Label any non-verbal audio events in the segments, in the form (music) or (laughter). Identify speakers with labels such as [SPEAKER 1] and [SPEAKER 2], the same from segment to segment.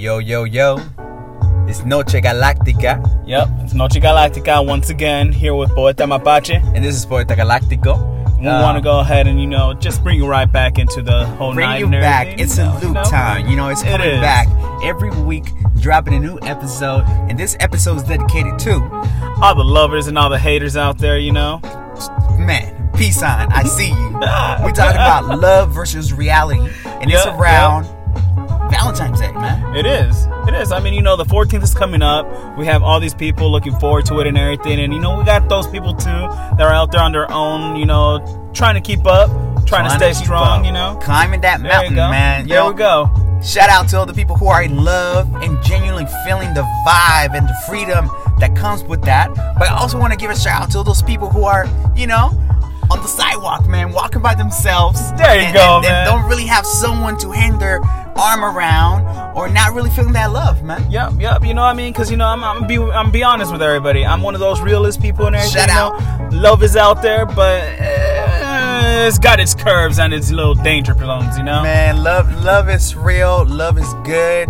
[SPEAKER 1] Yo, yo, yo. It's Noche Galactica,
[SPEAKER 2] Yep, it's Noche Galactica once again here with Poeta Mapache.
[SPEAKER 1] and this is Poeta Galactico.
[SPEAKER 2] We
[SPEAKER 1] Uh,
[SPEAKER 2] want to go ahead and you know just bring you right back into the whole
[SPEAKER 1] Bring
[SPEAKER 2] night
[SPEAKER 1] you back.
[SPEAKER 2] everything,
[SPEAKER 1] It's
[SPEAKER 2] you
[SPEAKER 1] a
[SPEAKER 2] know,
[SPEAKER 1] loop
[SPEAKER 2] you know?
[SPEAKER 1] time. You know, it's coming
[SPEAKER 2] is.
[SPEAKER 1] back every week, dropping a new episode. And this episode is dedicated to,
[SPEAKER 2] All the lovers and all the haters out there, you know.
[SPEAKER 1] man, peace sign. I see you. (laughs) We're talking about love versus reality. And it's
[SPEAKER 2] Yeah,
[SPEAKER 1] around Valentine's Day, man.
[SPEAKER 2] It is. It is. I mean, you know, the 14th is coming up. We have all these people looking forward to it and everything. And, you know, we got those people too that are out there on their own, you know, trying to keep up, trying, to stay
[SPEAKER 1] keep
[SPEAKER 2] strong,
[SPEAKER 1] up.
[SPEAKER 2] you know.
[SPEAKER 1] Climbing that
[SPEAKER 2] There
[SPEAKER 1] mountain, man.
[SPEAKER 2] There
[SPEAKER 1] Yo,
[SPEAKER 2] we go.
[SPEAKER 1] Shout out to all the people who are in love and genuinely feeling the vibe and the freedom that comes with that. But I also want to give a shout out to those people who are, you know, on the sidewalk, man, walking by themselves.
[SPEAKER 2] There you
[SPEAKER 1] and,
[SPEAKER 2] go,
[SPEAKER 1] and,
[SPEAKER 2] man.
[SPEAKER 1] And don't really have someone to hang their arm around or not really feeling that love, man.
[SPEAKER 2] Yep, yep. You know what I mean? Because you know, I'm, I'm be I'm be honest with everybody. I'm one of those realist people and everything.
[SPEAKER 1] Shout
[SPEAKER 2] you know? Love is out there, but uh, it's got its curves and its little danger zones. You know?
[SPEAKER 1] Man, love love is real. Love is good.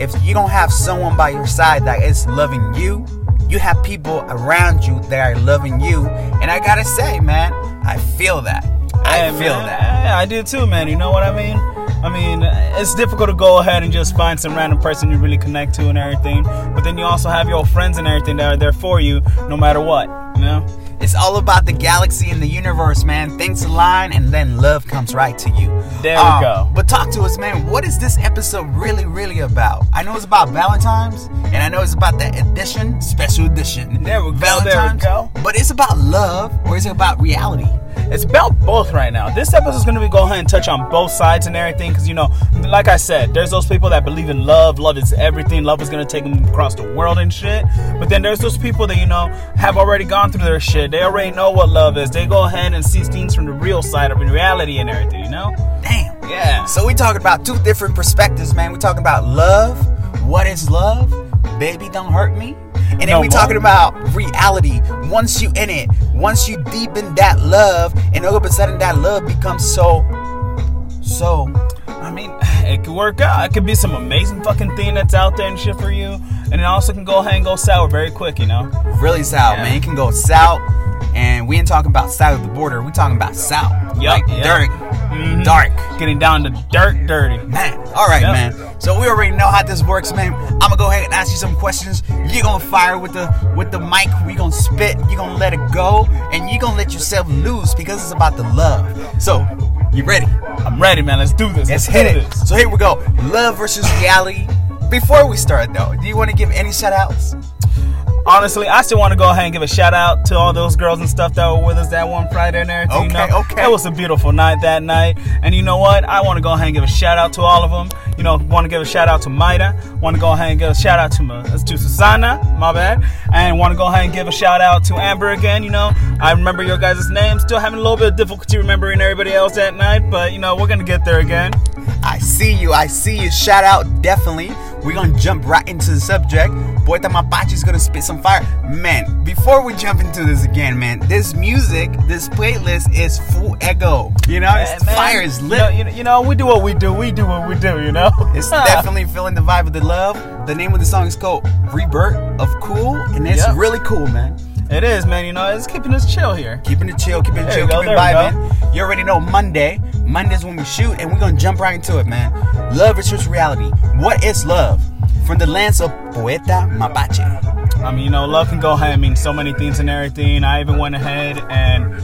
[SPEAKER 1] If you don't have someone by your side that is loving you, you have people around you that are loving you. And I gotta say, man, I feel that. I
[SPEAKER 2] Hey,
[SPEAKER 1] feel
[SPEAKER 2] man,
[SPEAKER 1] that.
[SPEAKER 2] Yeah, I do too, man. You know what I mean? I mean, it's difficult to go ahead and just find some random person you really connect to and everything. But then you also have your friends and everything that are there for you, no matter what. You know?
[SPEAKER 1] It's all about the galaxy and the universe, man. Things align and then love comes right to you.
[SPEAKER 2] There we
[SPEAKER 1] Um,
[SPEAKER 2] go.
[SPEAKER 1] But talk to us, man. What is this episode really, really about? I know it's about Valentine's, and I know it's about the edition, special edition.
[SPEAKER 2] There we go, there we
[SPEAKER 1] Valentine's.
[SPEAKER 2] go.
[SPEAKER 1] But it's about love, or is it about reality?
[SPEAKER 2] It's about both right now. This episode is going to be go ahead and touch on both sides and everything because you know, like I said, there's those people that believe in love. Love is everything. Love is going to take them across the world and shit. But then there's those people that you know have already gone through their shit. They already know what love is. They go ahead and see things from the real side of reality and everything. You know?
[SPEAKER 1] Damn.
[SPEAKER 2] Yeah.
[SPEAKER 1] So we talking about two different perspectives, man. We talking about love. What is love? Baby, don't hurt me. And then
[SPEAKER 2] No
[SPEAKER 1] we
[SPEAKER 2] more.
[SPEAKER 1] talking about reality. Once you in it, once you deepen that love, and all of a sudden that love becomes so, so.
[SPEAKER 2] I mean, (sighs) it could work out. It could be some amazing fucking thing that's out there and shit for you, and it also can go ahead and go sour very quick. You know?
[SPEAKER 1] really sour,
[SPEAKER 2] Yeah.
[SPEAKER 1] man. It can go south, and we ain't talking about south of the border. We talking about south,
[SPEAKER 2] Yup,
[SPEAKER 1] like
[SPEAKER 2] yup.
[SPEAKER 1] dirt,
[SPEAKER 2] Mhm.
[SPEAKER 1] dark.
[SPEAKER 2] Getting down to dirt dirty.
[SPEAKER 1] Man, all right,
[SPEAKER 2] Yep.
[SPEAKER 1] man. So we already know how this works, man. I'm gonna go ahead and ask you some questions. You're gonna fire with the with the mic. We gonna spit. You gonna let it go, and you gonna let yourself loose because it's about the love. So, you ready?
[SPEAKER 2] I'm ready, man. Let's do this.
[SPEAKER 1] Let's
[SPEAKER 2] Let's,
[SPEAKER 1] hit it.
[SPEAKER 2] this.
[SPEAKER 1] So here we go. Love versus reality. Before we start, though, do you want to give any shout outs?
[SPEAKER 2] Honestly, I still want to go ahead and give a shout out to all those girls and stuff that were with us that one Friday and everything. you
[SPEAKER 1] Okay,
[SPEAKER 2] know?
[SPEAKER 1] okay.
[SPEAKER 2] It was a beautiful night that night. And you know what? I want to go ahead and give a shout out to all of them. You know, want to give a shout out to Maida. Want to go ahead and give a shout out to my, to Susanna. My bad. And want to go ahead and give a shout out to Amber again. You know, I remember your guys' names. Still having a little bit of difficulty remembering everybody else that night, but you know, we're gonna get there again.
[SPEAKER 1] I see you. I see you. Shout out, definitely. We're gonna jump right into the subject. Poeta Mapache's gonna spit some fire. Man, before we jump into this again, man, this music, this playlist is full ego. You know, it's
[SPEAKER 2] Man,
[SPEAKER 1] fire is lit.
[SPEAKER 2] you know, you know, we do what we do. We do what we do. You know, (laughs)
[SPEAKER 1] It's definitely feeling the vibe of the love. The name of the song is called Rebirth of Cool, and it's
[SPEAKER 2] Yep.
[SPEAKER 1] really cool, man.
[SPEAKER 2] It is, man. You know, it's keeping us chill here.
[SPEAKER 1] Keeping it chill, keeping it
[SPEAKER 2] There
[SPEAKER 1] chill,
[SPEAKER 2] you
[SPEAKER 1] keeping it vibing. You already know Monday. Monday's when we shoot, and we're gonna jump right into it, man. Love versus reality. What is love? From the lands of Poeta Mapache.
[SPEAKER 2] I mean, you know, love can go ahead and mean so many things and everything. I even went ahead and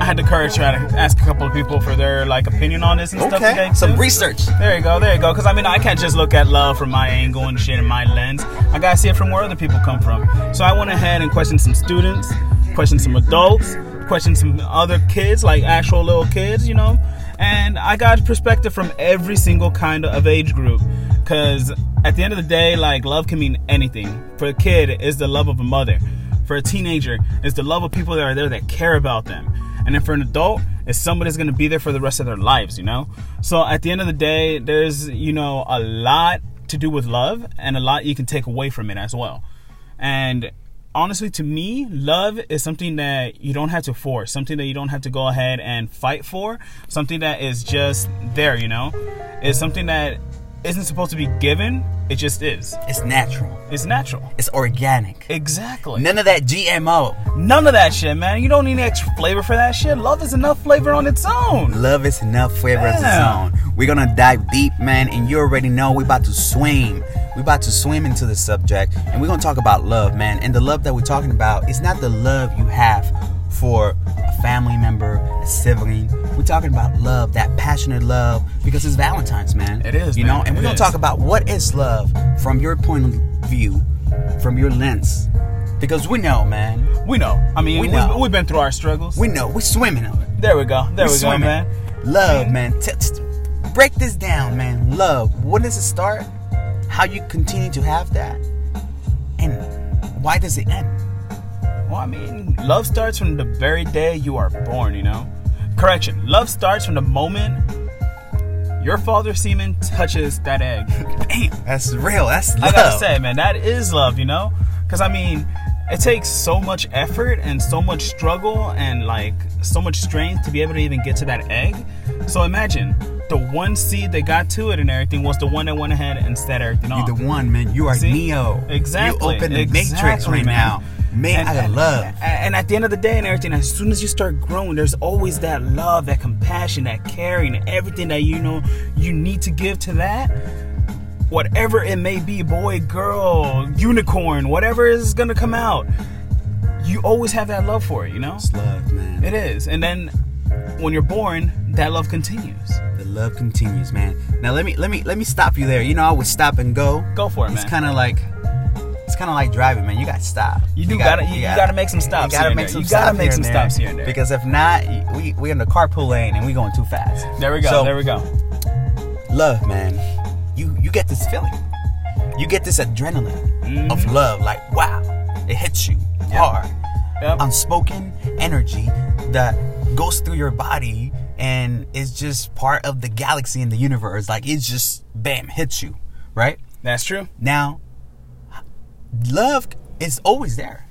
[SPEAKER 2] I had the courage to ask a couple of people for their like opinion on this and stuff
[SPEAKER 1] Okay,
[SPEAKER 2] today.
[SPEAKER 1] some research.
[SPEAKER 2] There you go, there you go. Because I mean, I can't just look at love from my angle and shit and my lens. I gotta see it from where other people come from. So I went ahead and questioned some students, questioned some adults, questioned some other kids, like actual little kids, you know. And I got perspective from every single kind of age group. Because at the end of the day, like love can mean anything. For a kid, it's the love of a mother. For a teenager, it's the love of people that are there that care about them. And then for an adult, it's somebody that's going to be there for the rest of their lives, you know? So at the end of the day, there's, you know, a lot to do with love and a lot you can take away from it as well. And honestly, to me, love is something that you don't have to force, something that you don't have to go ahead and fight for, something that is just there, you know? It's something that isn't supposed to be given. It just is.
[SPEAKER 1] It's natural.
[SPEAKER 2] It's natural.
[SPEAKER 1] It's organic.
[SPEAKER 2] Exactly.
[SPEAKER 1] None of that GMO.
[SPEAKER 2] None of that shit, man. You don't need extra flavor for that shit. Love is enough flavor on its own.
[SPEAKER 1] Love is enough flavor on its own. We're gonna dive deep, man, and you already know we're about to swim. We're about to swim into the subject, and we're gonna talk about love, man. And the love that we're talking about is not the love you have for a family member, a sibling. We're talking about love, that passionate love, because it's Valentine's, man.
[SPEAKER 2] It is,
[SPEAKER 1] you
[SPEAKER 2] man.
[SPEAKER 1] know. And
[SPEAKER 2] It
[SPEAKER 1] we're gonna
[SPEAKER 2] is.
[SPEAKER 1] talk about what is love from your point of view, from your lens, because we know, man.
[SPEAKER 2] We know. I mean,
[SPEAKER 1] We know.
[SPEAKER 2] we have been through our struggles.
[SPEAKER 1] We know. We're swimming of it.
[SPEAKER 2] there we go. There
[SPEAKER 1] We're
[SPEAKER 2] we go, man.
[SPEAKER 1] Love, man. T- t- break this down, man. Love. When does it start? How you continue to have that? And why does it end?
[SPEAKER 2] Well, I mean, love starts from the very day you are born, you know? Correction, love starts from the moment your father semen touches that egg. (laughs)
[SPEAKER 1] Damn, that's real. That's love.
[SPEAKER 2] I gotta say, man, that is love, you know? Because, I mean, it takes so much effort and so much struggle and, like, so much strength to be able to even get to that egg. So imagine the one seed that got to it and everything was the one that went ahead and set everything off.
[SPEAKER 1] You're the one, man. You are
[SPEAKER 2] See?
[SPEAKER 1] Neo.
[SPEAKER 2] Exactly.
[SPEAKER 1] You open the
[SPEAKER 2] exactly,
[SPEAKER 1] matrix right
[SPEAKER 2] man.
[SPEAKER 1] now. Man, I got love.
[SPEAKER 2] And, and at the end of the day and everything, as soon as you start growing, there's always that love, that compassion, that caring, everything that you know you need to give to that. Whatever it may be, boy, girl, unicorn, whatever is gonna come out, you always have that love for it, you know?
[SPEAKER 1] It's love, man.
[SPEAKER 2] It is. And then when you're born, that love continues.
[SPEAKER 1] The love continues, man. Now let me let me let me stop you there. You know, I would stop and go.
[SPEAKER 2] Go for it,
[SPEAKER 1] It's
[SPEAKER 2] man.
[SPEAKER 1] kind of like it's kind of like driving, man. You got to stop.
[SPEAKER 2] You do gotta- you gotta make some stops
[SPEAKER 1] You gotta make some
[SPEAKER 2] You gotta
[SPEAKER 1] stops
[SPEAKER 2] make
[SPEAKER 1] here
[SPEAKER 2] some
[SPEAKER 1] and there.
[SPEAKER 2] stops here and there.
[SPEAKER 1] Because if not, we we in the carpool lane and we going too fast.
[SPEAKER 2] There we go.
[SPEAKER 1] So,
[SPEAKER 2] there we go.
[SPEAKER 1] love, man. You you get this feeling. You get this adrenaline of
[SPEAKER 2] Mhm.
[SPEAKER 1] love. Like wow, it hits you hard.
[SPEAKER 2] Yep.
[SPEAKER 1] Unspoken energy that goes through your body and is just part of the galaxy and the universe. Like it's just bam hits you, right?
[SPEAKER 2] That's true.
[SPEAKER 1] Now, love is always there.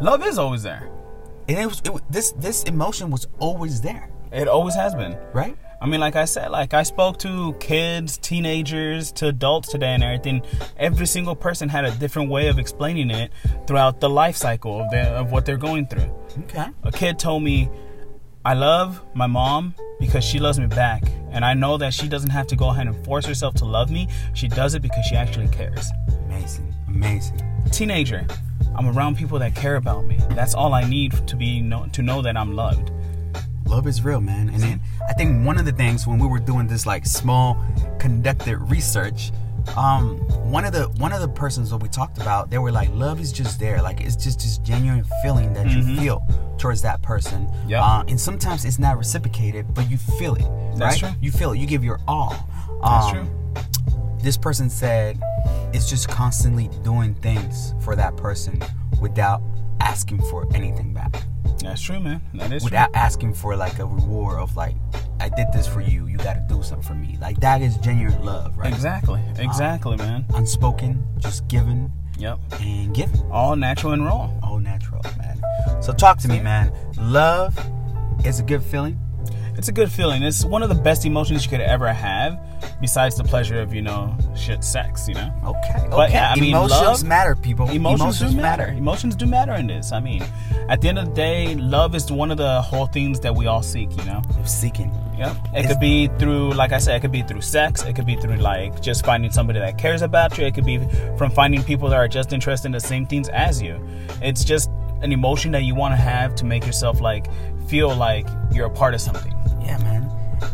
[SPEAKER 2] Love is always there.
[SPEAKER 1] And it was, it, this this emotion was always there,
[SPEAKER 2] It always has been.
[SPEAKER 1] right?
[SPEAKER 2] I mean, like I said, like I spoke to kids, teenagers, to adults today and everything. Every single person had a different way of explaining it throughout the life cycle of, their, of what they're going through.
[SPEAKER 1] Okay.
[SPEAKER 2] A kid told me, I love my mom because she loves me back. And I know that she doesn't have to go ahead and force herself to love me. She does it because she actually cares.
[SPEAKER 1] Amazing, amazing.
[SPEAKER 2] Teenager, I'm around people that care about me. That's all I need to be know, to know that I'm loved.
[SPEAKER 1] Love is real, man. And then I think one of the things when we were doing this like small conducted research, um, one of the one of the persons that we talked about, they were like, love is just there. Like it's just this genuine feeling that you feel towards that person.
[SPEAKER 2] Yeah.
[SPEAKER 1] Uh, and sometimes it's not reciprocated, but you feel it.
[SPEAKER 2] That's
[SPEAKER 1] right?
[SPEAKER 2] true.
[SPEAKER 1] You feel it. You give your all.
[SPEAKER 2] That's
[SPEAKER 1] Um,
[SPEAKER 2] true.
[SPEAKER 1] This person said it's just constantly doing things for that person without asking for anything back
[SPEAKER 2] That's true, man. That is
[SPEAKER 1] without asking for like a reward of like i did this for you you got to do something for me like that is genuine love right
[SPEAKER 2] Exactly. Um, exactly, man.
[SPEAKER 1] unspoken just given.
[SPEAKER 2] Yep.
[SPEAKER 1] and given.
[SPEAKER 2] All natural and raw.
[SPEAKER 1] all natural man so talk to me man love is a good feeling
[SPEAKER 2] It's a good feeling. It's one of the best emotions you could ever have, besides the pleasure of you know shit sex. You know.
[SPEAKER 1] okay
[SPEAKER 2] But
[SPEAKER 1] okay.
[SPEAKER 2] yeah, I mean,
[SPEAKER 1] emotions
[SPEAKER 2] love-
[SPEAKER 1] matter people
[SPEAKER 2] Emotions, do matter. Emotions do matter in this. I mean, at the end of the day, love is one of the whole things that we all seek. You know.
[SPEAKER 1] seeking
[SPEAKER 2] Yep. It could be through, like I said, it could be through sex. It could be through like just finding somebody that cares about you. It could be from finding people that are just interested in the same things as you. It's just an emotion that you want to have to make yourself like feel like you're a part of something.
[SPEAKER 1] yeah man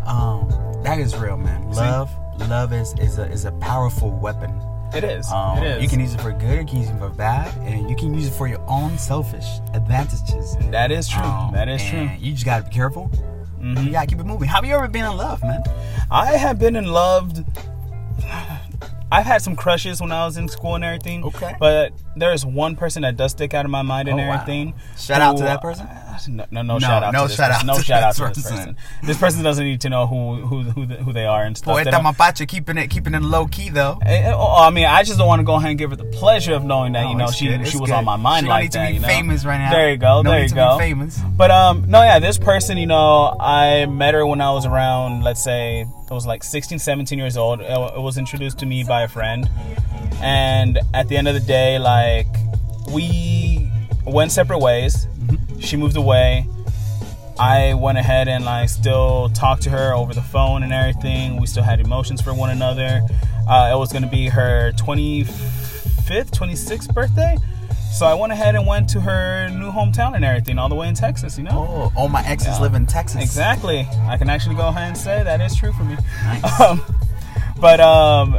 [SPEAKER 1] um that is real man love love is is a is a powerful weapon
[SPEAKER 2] It is.
[SPEAKER 1] Um,
[SPEAKER 2] it is.
[SPEAKER 1] You can use it for good, you can use it for bad, and you can use it for your own selfish advantages.
[SPEAKER 2] That is true.
[SPEAKER 1] Um,
[SPEAKER 2] that is true.
[SPEAKER 1] You just gotta be careful.
[SPEAKER 2] Mhm.
[SPEAKER 1] You gotta keep it moving. Have you ever been in love, man?
[SPEAKER 2] I have been in love. I've had some crushes when I was in school and everything.
[SPEAKER 1] Okay.
[SPEAKER 2] But there's one person that does stick out of my mind and
[SPEAKER 1] Oh, wow.
[SPEAKER 2] everything.
[SPEAKER 1] Shout out to that person?
[SPEAKER 2] No, no, no,
[SPEAKER 1] No,
[SPEAKER 2] shout out.
[SPEAKER 1] no
[SPEAKER 2] to this
[SPEAKER 1] shout
[SPEAKER 2] person.
[SPEAKER 1] out
[SPEAKER 2] No shout out to this
[SPEAKER 1] person.
[SPEAKER 2] person. This person doesn't need to know who who who who they are and stuff.
[SPEAKER 1] Poeta Mapache keeping it keeping it low key though.
[SPEAKER 2] Eh, eh, oh, I mean, I just don't want to go ahead and give her the pleasure of knowing that
[SPEAKER 1] No,
[SPEAKER 2] you know she
[SPEAKER 1] good,
[SPEAKER 2] she was
[SPEAKER 1] good.
[SPEAKER 2] on my mind
[SPEAKER 1] She
[SPEAKER 2] like
[SPEAKER 1] need to
[SPEAKER 2] that.
[SPEAKER 1] be
[SPEAKER 2] you know?
[SPEAKER 1] famous right now.
[SPEAKER 2] There you go.
[SPEAKER 1] No
[SPEAKER 2] there you
[SPEAKER 1] to be
[SPEAKER 2] go.
[SPEAKER 1] famous.
[SPEAKER 2] But um, no, yeah, this person, you know, I met her when I was around, let's say, I was like 16, 17 years old. It it was introduced to me by a friend, and at the end of the day, like we went separate ways. She moved away. I went ahead and like still talked to her over the phone and everything. We still had emotions for one another. Uh, it was gonna be her 25th, 26th birthday. So I went ahead and went to her new hometown and everything, all the way in Texas, you know?
[SPEAKER 1] Oh, all my exes
[SPEAKER 2] Yeah.
[SPEAKER 1] live in Texas.
[SPEAKER 2] Exactly. I can actually go ahead and say that is true for me.
[SPEAKER 1] Nice. (laughs)
[SPEAKER 2] Um, but um,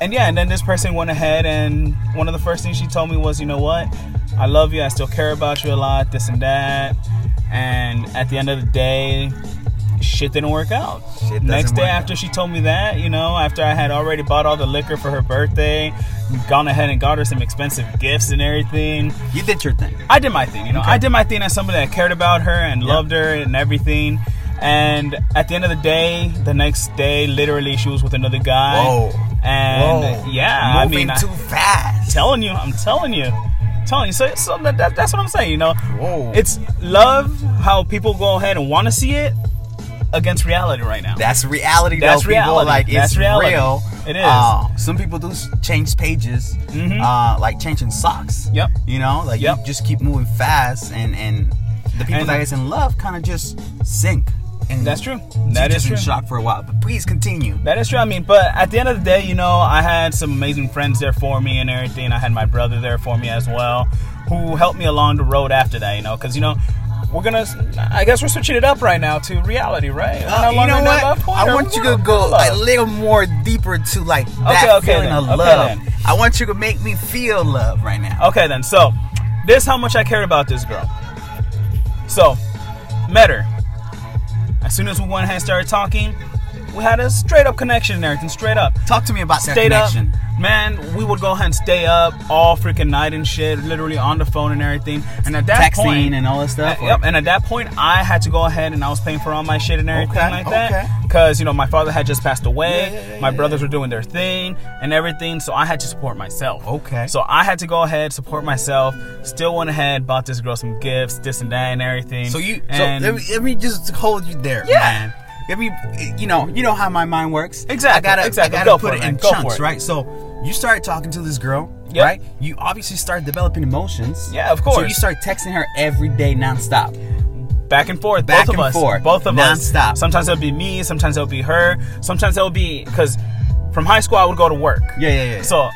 [SPEAKER 2] and yeah, and then this person went ahead and one of the first things she told me was, you know what, I love you. I still care about you a lot. This and that. And at the end of the day, shit didn't work out.
[SPEAKER 1] Shit
[SPEAKER 2] Next day after
[SPEAKER 1] out.
[SPEAKER 2] she told me that, you know, after I had already bought all the liquor for her birthday, gone ahead and got her some expensive gifts and everything.
[SPEAKER 1] You did your thing.
[SPEAKER 2] I did my thing, you know.
[SPEAKER 1] Okay.
[SPEAKER 2] I did my thing as somebody that cared about her and loved her and everything. And at the end of the day, the next day, literally, she was with another guy.
[SPEAKER 1] Whoa.
[SPEAKER 2] And
[SPEAKER 1] Whoa.
[SPEAKER 2] yeah,
[SPEAKER 1] Moving
[SPEAKER 2] I mean,
[SPEAKER 1] too fast.
[SPEAKER 2] telling you, I'm telling you, telling you. So, so that, that, that's what I'm saying. You know,
[SPEAKER 1] Whoa.
[SPEAKER 2] it's love how people go ahead and want to see it against reality right now.
[SPEAKER 1] That's reality.
[SPEAKER 2] That's
[SPEAKER 1] though. People,
[SPEAKER 2] reality.
[SPEAKER 1] Like
[SPEAKER 2] That's
[SPEAKER 1] it's
[SPEAKER 2] reality.
[SPEAKER 1] real.
[SPEAKER 2] It is.
[SPEAKER 1] Uh, some people do change pages,
[SPEAKER 2] Mhm.
[SPEAKER 1] uh, like changing socks.
[SPEAKER 2] Yep.
[SPEAKER 1] You know, like
[SPEAKER 2] Yep.
[SPEAKER 1] you just keep moving fast, and and the people
[SPEAKER 2] And-
[SPEAKER 1] that is in love kind of just sink. And
[SPEAKER 2] That's true. That is
[SPEAKER 1] just
[SPEAKER 2] true.
[SPEAKER 1] in shock for a while. But please continue.
[SPEAKER 2] That is true. I mean, but at the end of the day, you know, I had some amazing friends there for me and everything. I had my brother there for me as well, who helped me along the road after that. You know, because you know, we're gonna. I guess we're switching it up right now to reality, right?
[SPEAKER 1] Uh, you know what? I want you to go
[SPEAKER 2] love?
[SPEAKER 1] a little more deeper to like that
[SPEAKER 2] Okay, okay
[SPEAKER 1] feeling
[SPEAKER 2] then.
[SPEAKER 1] of
[SPEAKER 2] Okay
[SPEAKER 1] love.
[SPEAKER 2] then.
[SPEAKER 1] I want you to make me feel love right now.
[SPEAKER 2] Okay, then. So, this is how much I cared about this girl. So, met her. As soon as we went ahead and started talking, we had a straight up connection and everything, straight up.
[SPEAKER 1] Talk to me about that
[SPEAKER 2] Stayed up, man. We would go ahead and stay up all freaking night and shit, literally on the phone and everything. And at that
[SPEAKER 1] Texting
[SPEAKER 2] point,
[SPEAKER 1] and all that stuff. Or-
[SPEAKER 2] yep, and at that point, I had to go ahead and I was paying for all my shit and everything
[SPEAKER 1] Okay,
[SPEAKER 2] like
[SPEAKER 1] okay.
[SPEAKER 2] that. Because, you know, my father had just passed away,
[SPEAKER 1] Yeah, yeah,
[SPEAKER 2] my brothers were doing their thing and everything, so I had to support myself.
[SPEAKER 1] Okay.
[SPEAKER 2] So I had to go ahead, support myself, still went ahead, bought this girl some gifts, this and that and everything.
[SPEAKER 1] So you,
[SPEAKER 2] and
[SPEAKER 1] so let me, let me just hold you there,
[SPEAKER 2] Yeah.
[SPEAKER 1] man. Let me, you know, you know how my mind works.
[SPEAKER 2] Exactly,
[SPEAKER 1] I gotta,
[SPEAKER 2] exactly.
[SPEAKER 1] I gotta
[SPEAKER 2] Go
[SPEAKER 1] put it,
[SPEAKER 2] it,
[SPEAKER 1] in.
[SPEAKER 2] Go
[SPEAKER 1] chunks, right? So you started talking to this girl,
[SPEAKER 2] Yep.
[SPEAKER 1] right? You obviously started developing emotions.
[SPEAKER 2] Yeah, of course.
[SPEAKER 1] So you start texting her every day, nonstop.
[SPEAKER 2] Back and forth,
[SPEAKER 1] Back
[SPEAKER 2] both of
[SPEAKER 1] and
[SPEAKER 2] us,
[SPEAKER 1] forth,
[SPEAKER 2] both of
[SPEAKER 1] nonstop.
[SPEAKER 2] us. Sometimes it'll be me, sometimes it'll be her, sometimes it'll be because from high school I would go to work.
[SPEAKER 1] Yeah, yeah, yeah.
[SPEAKER 2] So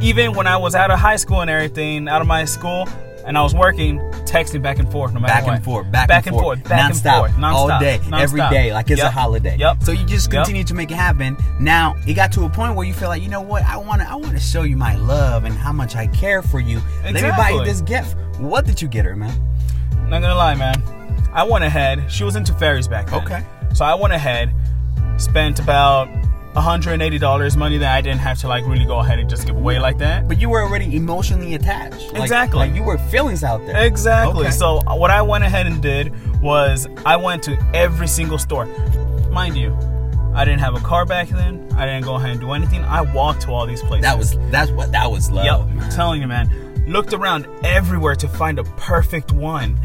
[SPEAKER 2] even when I was out of high school and everything, out of my school, and I was working, texting back and forth, no matter
[SPEAKER 1] back
[SPEAKER 2] what.
[SPEAKER 1] and forth, back,
[SPEAKER 2] back
[SPEAKER 1] and forth,
[SPEAKER 2] back
[SPEAKER 1] nonstop,
[SPEAKER 2] and forth, nonstop,
[SPEAKER 1] all day, every
[SPEAKER 2] nonstop.
[SPEAKER 1] day, like it's a holiday.
[SPEAKER 2] Yep.
[SPEAKER 1] So you just
[SPEAKER 2] Yep.
[SPEAKER 1] continue to make it happen. Now it got to a point where you feel like, you know what? I want to, I want to show you my love and how much I care for you. Let me buy you this gift. What did you get her, man?
[SPEAKER 2] Not gonna lie, man. I went ahead. She was into fairies back then.
[SPEAKER 1] Okay.
[SPEAKER 2] So I went ahead, spent about $180 money that I didn't have to like really go ahead and just give away like that.
[SPEAKER 1] But you were already emotionally attached. Like-
[SPEAKER 2] Exactly.
[SPEAKER 1] Like you were feelings out there.
[SPEAKER 2] Exactly.
[SPEAKER 1] Okay.
[SPEAKER 2] So uh, what I went ahead and did was I went to every single store. Mind you, I didn't have a car back then. I didn't go ahead and do anything. I walked to all these places.
[SPEAKER 1] That was that's what that was love.
[SPEAKER 2] Yep,
[SPEAKER 1] man.
[SPEAKER 2] I'm telling you, man. Looked around everywhere to find a perfect one.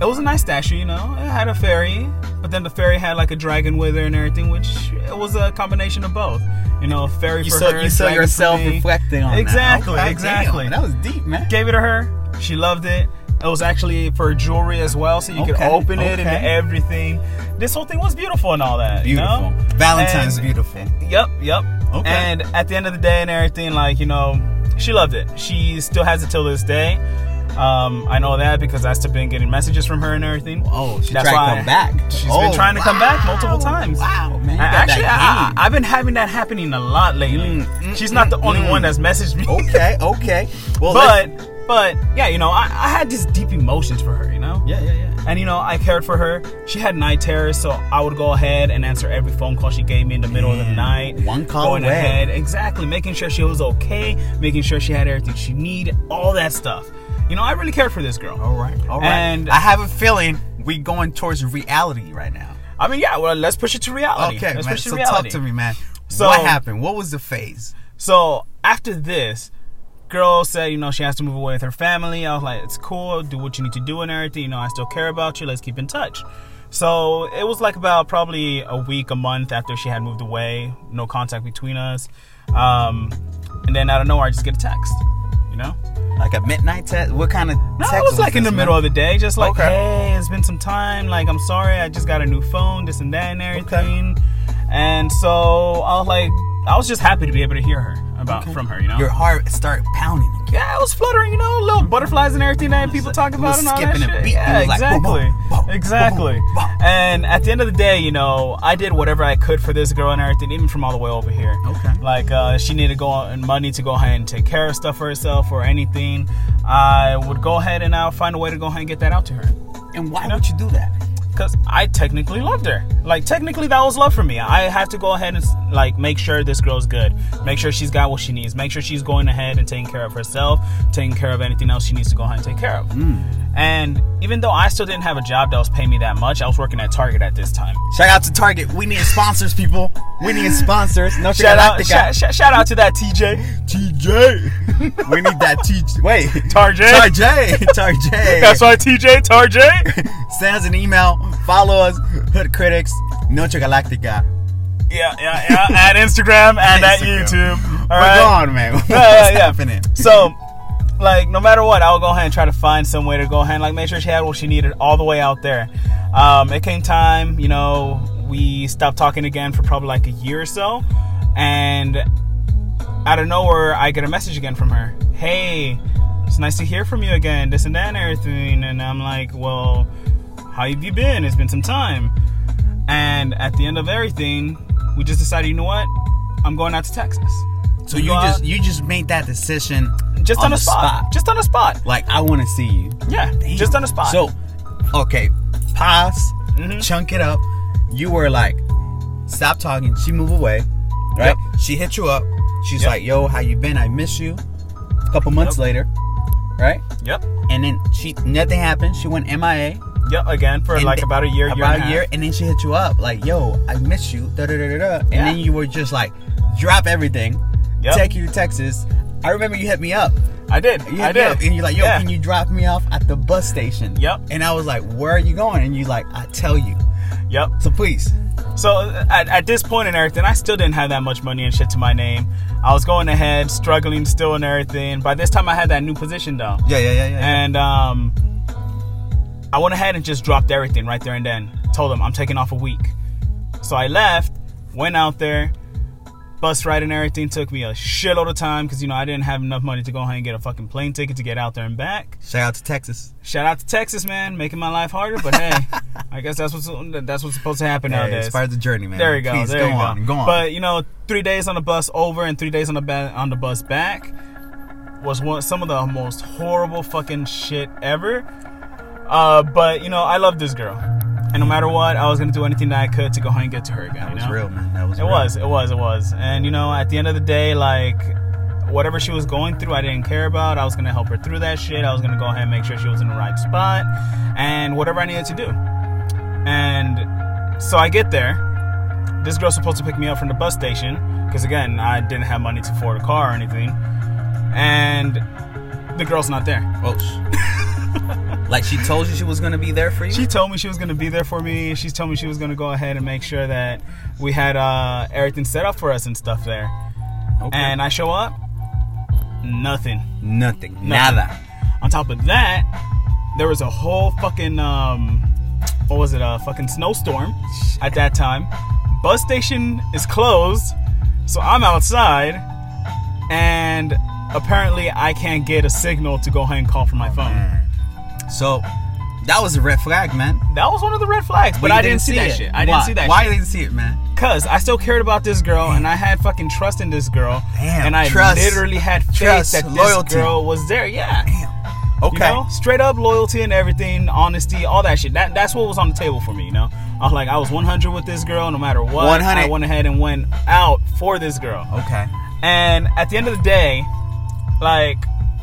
[SPEAKER 2] It was a nice statue, you know. It had a fairy, but then the fairy had like a dragon with her and everything, which it was a combination of both. You know, a fairy
[SPEAKER 1] You
[SPEAKER 2] for
[SPEAKER 1] saw
[SPEAKER 2] her,
[SPEAKER 1] you saw yourself reflecting on
[SPEAKER 2] Exactly,
[SPEAKER 1] that. Okay,
[SPEAKER 2] exactly.
[SPEAKER 1] damn, that was deep, man.
[SPEAKER 2] Gave it to her. She loved it. It was actually for jewelry as well, so you could
[SPEAKER 1] Okay,
[SPEAKER 2] open it and everything. This whole thing was beautiful and all that. you
[SPEAKER 1] Beautiful.
[SPEAKER 2] know?
[SPEAKER 1] Valentine's
[SPEAKER 2] And-
[SPEAKER 1] beautiful.
[SPEAKER 2] Yep, yep.
[SPEAKER 1] Okay.
[SPEAKER 2] And at the end of the day and everything, like, you know, she loved it. She still has it till this day. Um, I know that because I've been getting messages from her and everything.
[SPEAKER 1] Oh, she
[SPEAKER 2] That's
[SPEAKER 1] tried to come back.
[SPEAKER 2] She's
[SPEAKER 1] Oh,
[SPEAKER 2] been trying to come back multiple times.
[SPEAKER 1] Wow, man. You
[SPEAKER 2] I-
[SPEAKER 1] got
[SPEAKER 2] Actually, I, have been having that happening a lot lately.
[SPEAKER 1] Mm, mm,
[SPEAKER 2] She's not the
[SPEAKER 1] mm,
[SPEAKER 2] only
[SPEAKER 1] mm.
[SPEAKER 2] one that's messaged me.
[SPEAKER 1] okay, okay. Well,
[SPEAKER 2] But
[SPEAKER 1] let's-
[SPEAKER 2] But yeah, you know, I, I had just deep emotions for her, you know?
[SPEAKER 1] Yeah, yeah, yeah.
[SPEAKER 2] And you know, I cared for her. She had night terrors, so I would go ahead and answer every phone call she gave me in the middle of the night.
[SPEAKER 1] one call
[SPEAKER 2] going
[SPEAKER 1] away.
[SPEAKER 2] ahead, exactly, making sure she was okay, making sure she had everything she needed, all that stuff. You know, I really cared for this girl.
[SPEAKER 1] All right, all right.
[SPEAKER 2] And-
[SPEAKER 1] I have a feeling we going towards reality right now.
[SPEAKER 2] I mean, yeah, well, let's push it to reality.
[SPEAKER 1] Okay,
[SPEAKER 2] let's
[SPEAKER 1] man.
[SPEAKER 2] push it
[SPEAKER 1] So
[SPEAKER 2] to
[SPEAKER 1] talk
[SPEAKER 2] reality.
[SPEAKER 1] to me, man.
[SPEAKER 2] So-
[SPEAKER 1] what happened? What was the phase?
[SPEAKER 2] So after this, girl said, you know, she has to move away with her family. I was like, it's cool. Do what you need to do and everything. You know, I still care about you. Let's keep in touch. So it was like about probably a week, a month after she had moved away. No contact between us. Um, and then out of nowhere, I just get a text. You know?
[SPEAKER 1] Like a midnight text? What kind of
[SPEAKER 2] No,
[SPEAKER 1] text
[SPEAKER 2] it was like in the
[SPEAKER 1] man?
[SPEAKER 2] middle of the day, just like,
[SPEAKER 1] Okay.
[SPEAKER 2] hey, it's been some time. Like, I'm sorry, I just got a new phone, this and that and everything. And so I was like, I was just happy to be able to hear her about from her, you know.
[SPEAKER 1] Your heart started pounding again.
[SPEAKER 2] yeah, I was fluttering, you know, little butterflies and everything that people talk
[SPEAKER 1] it
[SPEAKER 2] about and all that shit.
[SPEAKER 1] beat.
[SPEAKER 2] Yeah,
[SPEAKER 1] was like, boom,
[SPEAKER 2] exactly, exactly. And at the end of the day, you know, I did whatever I could for this girl and everything, even from all the way over here.
[SPEAKER 1] Okay.
[SPEAKER 2] Like, uh, she needed to go on money to go ahead and take care of stuff for herself or anything. I would go ahead and I'll find a way to go ahead and get that out to her.
[SPEAKER 1] And why would you do that?
[SPEAKER 2] Because I technically loved her. Like, technically, that was love for me. I have to go ahead and, like, make sure this girl's good. Make sure she's got what she needs. Make sure she's going ahead and taking care of herself, taking care of anything else she needs to go ahead and take care of.
[SPEAKER 1] Mm.
[SPEAKER 2] And even though I still didn't have a job that was paying me that much, I was working at Target at this time.
[SPEAKER 1] Shout out to Target. We need sponsors, people. We need sponsors. No
[SPEAKER 2] Shout out, shout, shout, shout out to that TJ.
[SPEAKER 1] TJ. we need that TJ. Wait.
[SPEAKER 2] Target.
[SPEAKER 1] Tarjay. Tarjay. (laughs)
[SPEAKER 2] That's right, TJ, Target. (laughs)
[SPEAKER 1] Send us an email. Follow us. Hood Critics. Noche Galactica.
[SPEAKER 2] Yeah, yeah, yeah. At Instagram and at
[SPEAKER 1] Instagram.
[SPEAKER 2] YouTube. All
[SPEAKER 1] We're
[SPEAKER 2] right.
[SPEAKER 1] gone, man. What's
[SPEAKER 2] yeah, yeah.
[SPEAKER 1] happening? (laughs)
[SPEAKER 2] So, like, no matter what, I'll go ahead and try to find some way to go ahead and like make sure she had what she needed all the way out there. Um, it came time, you know, we stopped talking again for probably like a year or so, and out of nowhere, I get a message again from her. Hey, it's nice to hear from you again. This and that and everything. And I'm like, well, how have you been? It's been some time. And at the end of everything, we just decided, you know what? I'm going out to Texas.
[SPEAKER 1] So
[SPEAKER 2] We
[SPEAKER 1] you
[SPEAKER 2] go out-
[SPEAKER 1] just you just made that decision
[SPEAKER 2] just on,
[SPEAKER 1] on
[SPEAKER 2] the
[SPEAKER 1] the
[SPEAKER 2] spot.
[SPEAKER 1] spot.
[SPEAKER 2] Just on the spot.
[SPEAKER 1] like I want to see you.
[SPEAKER 2] Yeah,
[SPEAKER 1] Damn.
[SPEAKER 2] just on the spot.
[SPEAKER 1] So, okay, pause,
[SPEAKER 2] Mhm.
[SPEAKER 1] chunk it up. You were like, stop talking. She move away, right? She hit you up. She's
[SPEAKER 2] Yep.
[SPEAKER 1] like, yo, how you been? I miss you. A couple months
[SPEAKER 2] Yep.
[SPEAKER 1] later, right?
[SPEAKER 2] yep,
[SPEAKER 1] And then she nothing happened. She went MIA.
[SPEAKER 2] Yep. Again for
[SPEAKER 1] And
[SPEAKER 2] like
[SPEAKER 1] th-
[SPEAKER 2] about a year, year
[SPEAKER 1] about
[SPEAKER 2] and
[SPEAKER 1] a
[SPEAKER 2] a
[SPEAKER 1] year,
[SPEAKER 2] half.
[SPEAKER 1] and then she hit you up like, "Yo, I miss you." Da da da da da. And
[SPEAKER 2] Yeah.
[SPEAKER 1] then you were just like, drop everything,
[SPEAKER 2] Yep.
[SPEAKER 1] take you to Texas. I remember you hit me up.
[SPEAKER 2] I did.
[SPEAKER 1] You
[SPEAKER 2] I did.
[SPEAKER 1] up, and you're like, "Yo,
[SPEAKER 2] Yeah.
[SPEAKER 1] can you drop me off at the bus station?"
[SPEAKER 2] Yep.
[SPEAKER 1] And I was like, "Where are you going?" And you like, "I tell you."
[SPEAKER 2] Yep.
[SPEAKER 1] So please,
[SPEAKER 2] So uh, at, at this point and everything, I still didn't have that much money and shit to my name. I was going ahead, struggling still and everything. By this time, I had that new position though,
[SPEAKER 1] yeah, yeah, yeah, yeah.
[SPEAKER 2] and um, I went ahead and just dropped everything right there and then. Told them I'm taking off a week. So I left, went out there, bus ride and everything took me a shitload of time because you know I didn't have enough money to go ahead and get a fucking plane ticket to get out there and back.
[SPEAKER 1] Shout out to Texas.
[SPEAKER 2] Shout out to Texas, man, making my life harder. But hey, (laughs) I guess that's what's that's what's supposed to happen
[SPEAKER 1] Hey,
[SPEAKER 2] nowadays.
[SPEAKER 1] of the journey, man.
[SPEAKER 2] There you go.
[SPEAKER 1] Please,
[SPEAKER 2] there
[SPEAKER 1] go
[SPEAKER 2] you
[SPEAKER 1] on,
[SPEAKER 2] go.
[SPEAKER 1] go on.
[SPEAKER 2] But you know, three days on the bus over and three days on the ba- on the bus back was one some of the most horrible fucking shit ever. Uh, but you know, I love this girl, and no matter what, I was gonna do anything that I could to go ahead and get to her again.
[SPEAKER 1] that was
[SPEAKER 2] know?
[SPEAKER 1] real, man. That was
[SPEAKER 2] It
[SPEAKER 1] real.
[SPEAKER 2] was, it was, it was. And you know, at the end of the day, like whatever she was going through, I didn't care about. I was gonna help her through that shit. I was gonna go ahead and make sure she was in the right spot and whatever I needed to do. And so I get there. This girl's supposed to pick me up from the bus station because again, I didn't have money to afford a car or anything. And the girl's not there.
[SPEAKER 1] Oh, (laughs) like she told you she was gonna be there for you.
[SPEAKER 2] She told me she was gonna be there for me. She told me she was gonna go ahead and make sure that we had uh, everything set up for us and stuff there.
[SPEAKER 1] okay.
[SPEAKER 2] And I show up, nothing.
[SPEAKER 1] nothing,
[SPEAKER 2] Nothing.
[SPEAKER 1] nada.
[SPEAKER 2] On top of that, there was a whole fucking um, what was it? A fucking snowstorm at that time. Bus station is closed, so I'm outside, and apparently I can't get a signal to go ahead and call from my phone.
[SPEAKER 1] So that was a red flag, man.
[SPEAKER 2] That was one of the red flags, but,
[SPEAKER 1] you
[SPEAKER 2] I didn't see that
[SPEAKER 1] it.
[SPEAKER 2] shit. I
[SPEAKER 1] Why?
[SPEAKER 2] didn't see that
[SPEAKER 1] Why
[SPEAKER 2] shit.
[SPEAKER 1] didn't see it, man?
[SPEAKER 2] Cause I still cared about this girl and I had fucking trust in this girl.
[SPEAKER 1] Damn,
[SPEAKER 2] and I
[SPEAKER 1] trust,
[SPEAKER 2] literally had faith
[SPEAKER 1] trust,
[SPEAKER 2] that this
[SPEAKER 1] loyalty.
[SPEAKER 2] girl was there. Yeah.
[SPEAKER 1] Damn. Okay.
[SPEAKER 2] You know? Straight up loyalty and everything, honesty, all that shit. That that's what was on the table for me, you know? I was like, I was 100 with this girl no matter what.
[SPEAKER 1] 100.
[SPEAKER 2] I went ahead and went out for this girl.
[SPEAKER 1] Okay.
[SPEAKER 2] And at the end of the day, like,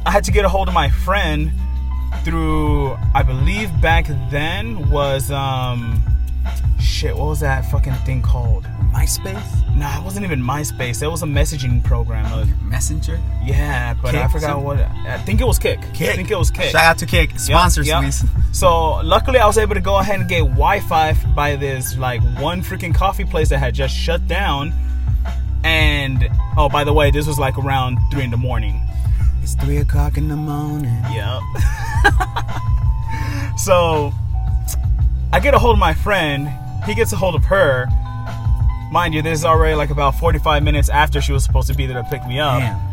[SPEAKER 2] I had to get a hold of my friend through, I believe back then was, um, shit, what was that fucking thing called?
[SPEAKER 1] MySpace?
[SPEAKER 2] Nah, it wasn't even MySpace. It was a messaging program. Uh,
[SPEAKER 1] Messenger?
[SPEAKER 2] yeah, but I forgot what. I think it was Kik.
[SPEAKER 1] Kik.
[SPEAKER 2] I think it was Kik.
[SPEAKER 1] Shout out to Kik.
[SPEAKER 2] Yep,
[SPEAKER 1] Sponsors,
[SPEAKER 2] yep.
[SPEAKER 1] please.
[SPEAKER 2] So luckily, I was able to go ahead and get Wi-Fi by this like one freaking coffee place that had just shut down. And oh, by the way, this was like around three in the morning.
[SPEAKER 1] It's 3 o'clock in the morning.
[SPEAKER 2] Yep. (laughs) so I get a hold of my friend. He gets a hold of her. Mind you, this is already like about 45 minutes after she was supposed to be there to pick me up.
[SPEAKER 1] Damn.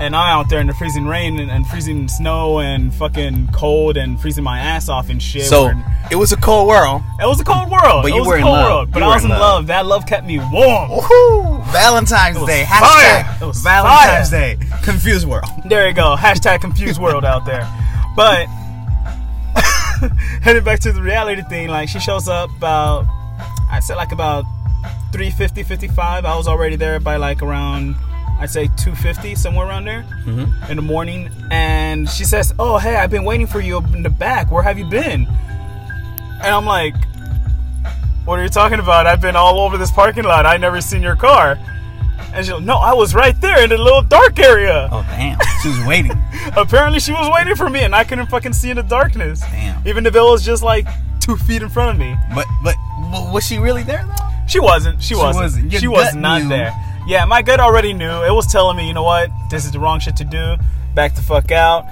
[SPEAKER 2] And I'm out there in the freezing rain and, and freezing snow and fucking cold and freezing my ass off and shit.
[SPEAKER 1] So,
[SPEAKER 2] And
[SPEAKER 1] it was a cold world.
[SPEAKER 2] it was a cold world.
[SPEAKER 1] But
[SPEAKER 2] it
[SPEAKER 1] you
[SPEAKER 2] was
[SPEAKER 1] were
[SPEAKER 2] a
[SPEAKER 1] in love.
[SPEAKER 2] world. But I was
[SPEAKER 1] in love.
[SPEAKER 2] love. That love kept me warm.
[SPEAKER 1] Woohoo! Valentine's Day.
[SPEAKER 2] fire.
[SPEAKER 1] Hashtag
[SPEAKER 2] It was
[SPEAKER 1] Valentine's
[SPEAKER 2] fire.
[SPEAKER 1] Day. Confused world.
[SPEAKER 2] There you go. Hashtag confused world out there. But (laughs) heading back to the reality thing, like she shows up about, I'd say like about 350, 55. I was already there by like around, I'd say 250, somewhere around there mm-hmm. in the morning. And she says, Oh, hey, I've been waiting for you up in the back. Where have you been? And I'm like, What are you talking about? I've been all over this parking lot. I never seen your car. And she's like, No, I was right there in the little dark area.
[SPEAKER 1] Oh, damn. She was waiting. (laughs)
[SPEAKER 2] Apparently, she was waiting for me, and I couldn't fucking see in the darkness.
[SPEAKER 1] Damn.
[SPEAKER 2] Even if it was just like two feet in front of me,
[SPEAKER 1] But, but, was she really there, though?
[SPEAKER 2] she wasn't. She wasn't.
[SPEAKER 1] wasn't.
[SPEAKER 2] She was not
[SPEAKER 1] knew.
[SPEAKER 2] there. Yeah, my gut already knew. It was telling me, you know what? This is the wrong shit to do. Back the fuck out.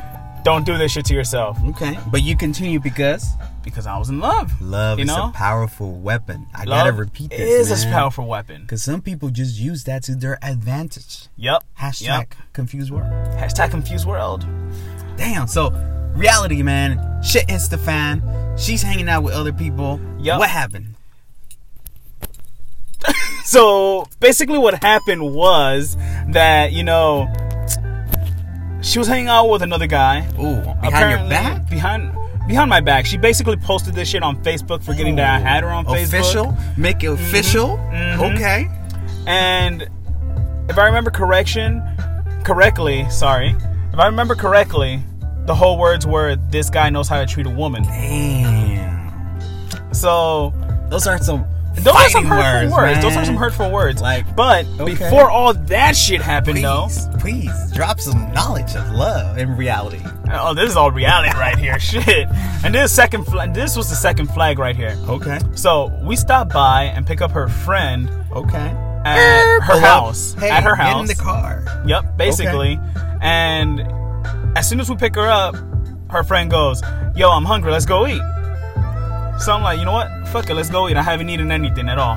[SPEAKER 2] Don't do this shit to yourself.
[SPEAKER 1] Okay. But you continue because
[SPEAKER 2] Because I was in love.
[SPEAKER 1] love
[SPEAKER 2] you
[SPEAKER 1] is
[SPEAKER 2] know?
[SPEAKER 1] a powerful weapon. I
[SPEAKER 2] Love
[SPEAKER 1] gotta repeat this.
[SPEAKER 2] is
[SPEAKER 1] man.
[SPEAKER 2] a powerful weapon.
[SPEAKER 1] Because some people just use that to their advantage.
[SPEAKER 2] Yep.
[SPEAKER 1] Hashtag
[SPEAKER 2] Yep.
[SPEAKER 1] confused world.
[SPEAKER 2] Hashtag confused world.
[SPEAKER 1] Damn. So, reality, man. Shit hits the fan. She's hanging out with other people.
[SPEAKER 2] Yup.
[SPEAKER 1] What happened?
[SPEAKER 2] So basically, what happened was that you know she was hanging out with another guy.
[SPEAKER 1] Ooh, behind your back?
[SPEAKER 2] Behind behind my back. She basically posted this shit on Facebook, forgetting that I had her on Facebook.
[SPEAKER 1] Official? Make it official?
[SPEAKER 2] Mhm.
[SPEAKER 1] Okay.
[SPEAKER 2] And if I remember correction, correctly, sorry, if I remember correctly, the whole words were "This guy knows how to treat a woman."
[SPEAKER 1] Damn.
[SPEAKER 2] So
[SPEAKER 1] Those are some
[SPEAKER 2] those are some hurtful words.
[SPEAKER 1] words.
[SPEAKER 2] Those are some hurtful words.
[SPEAKER 1] Like,
[SPEAKER 2] but
[SPEAKER 1] okay.
[SPEAKER 2] before all that shit happened,
[SPEAKER 1] Please,
[SPEAKER 2] though.
[SPEAKER 1] please drop some knowledge of love in reality.
[SPEAKER 2] Oh, this is all reality right here. (laughs) Shit. And this second flag. This was the second flag right here.
[SPEAKER 1] Okay.
[SPEAKER 2] So we stop by and pick up her friend
[SPEAKER 1] Okay.
[SPEAKER 2] at her house.
[SPEAKER 1] Hey,
[SPEAKER 2] at her
[SPEAKER 1] Get in the car.
[SPEAKER 2] Yep, basically. And as soon as we pick her up, her friend goes, "Yo, I'm hungry. Let's go eat." So I'm like, you know what? Fuck it. Let's go eat. I haven't eaten anything at all.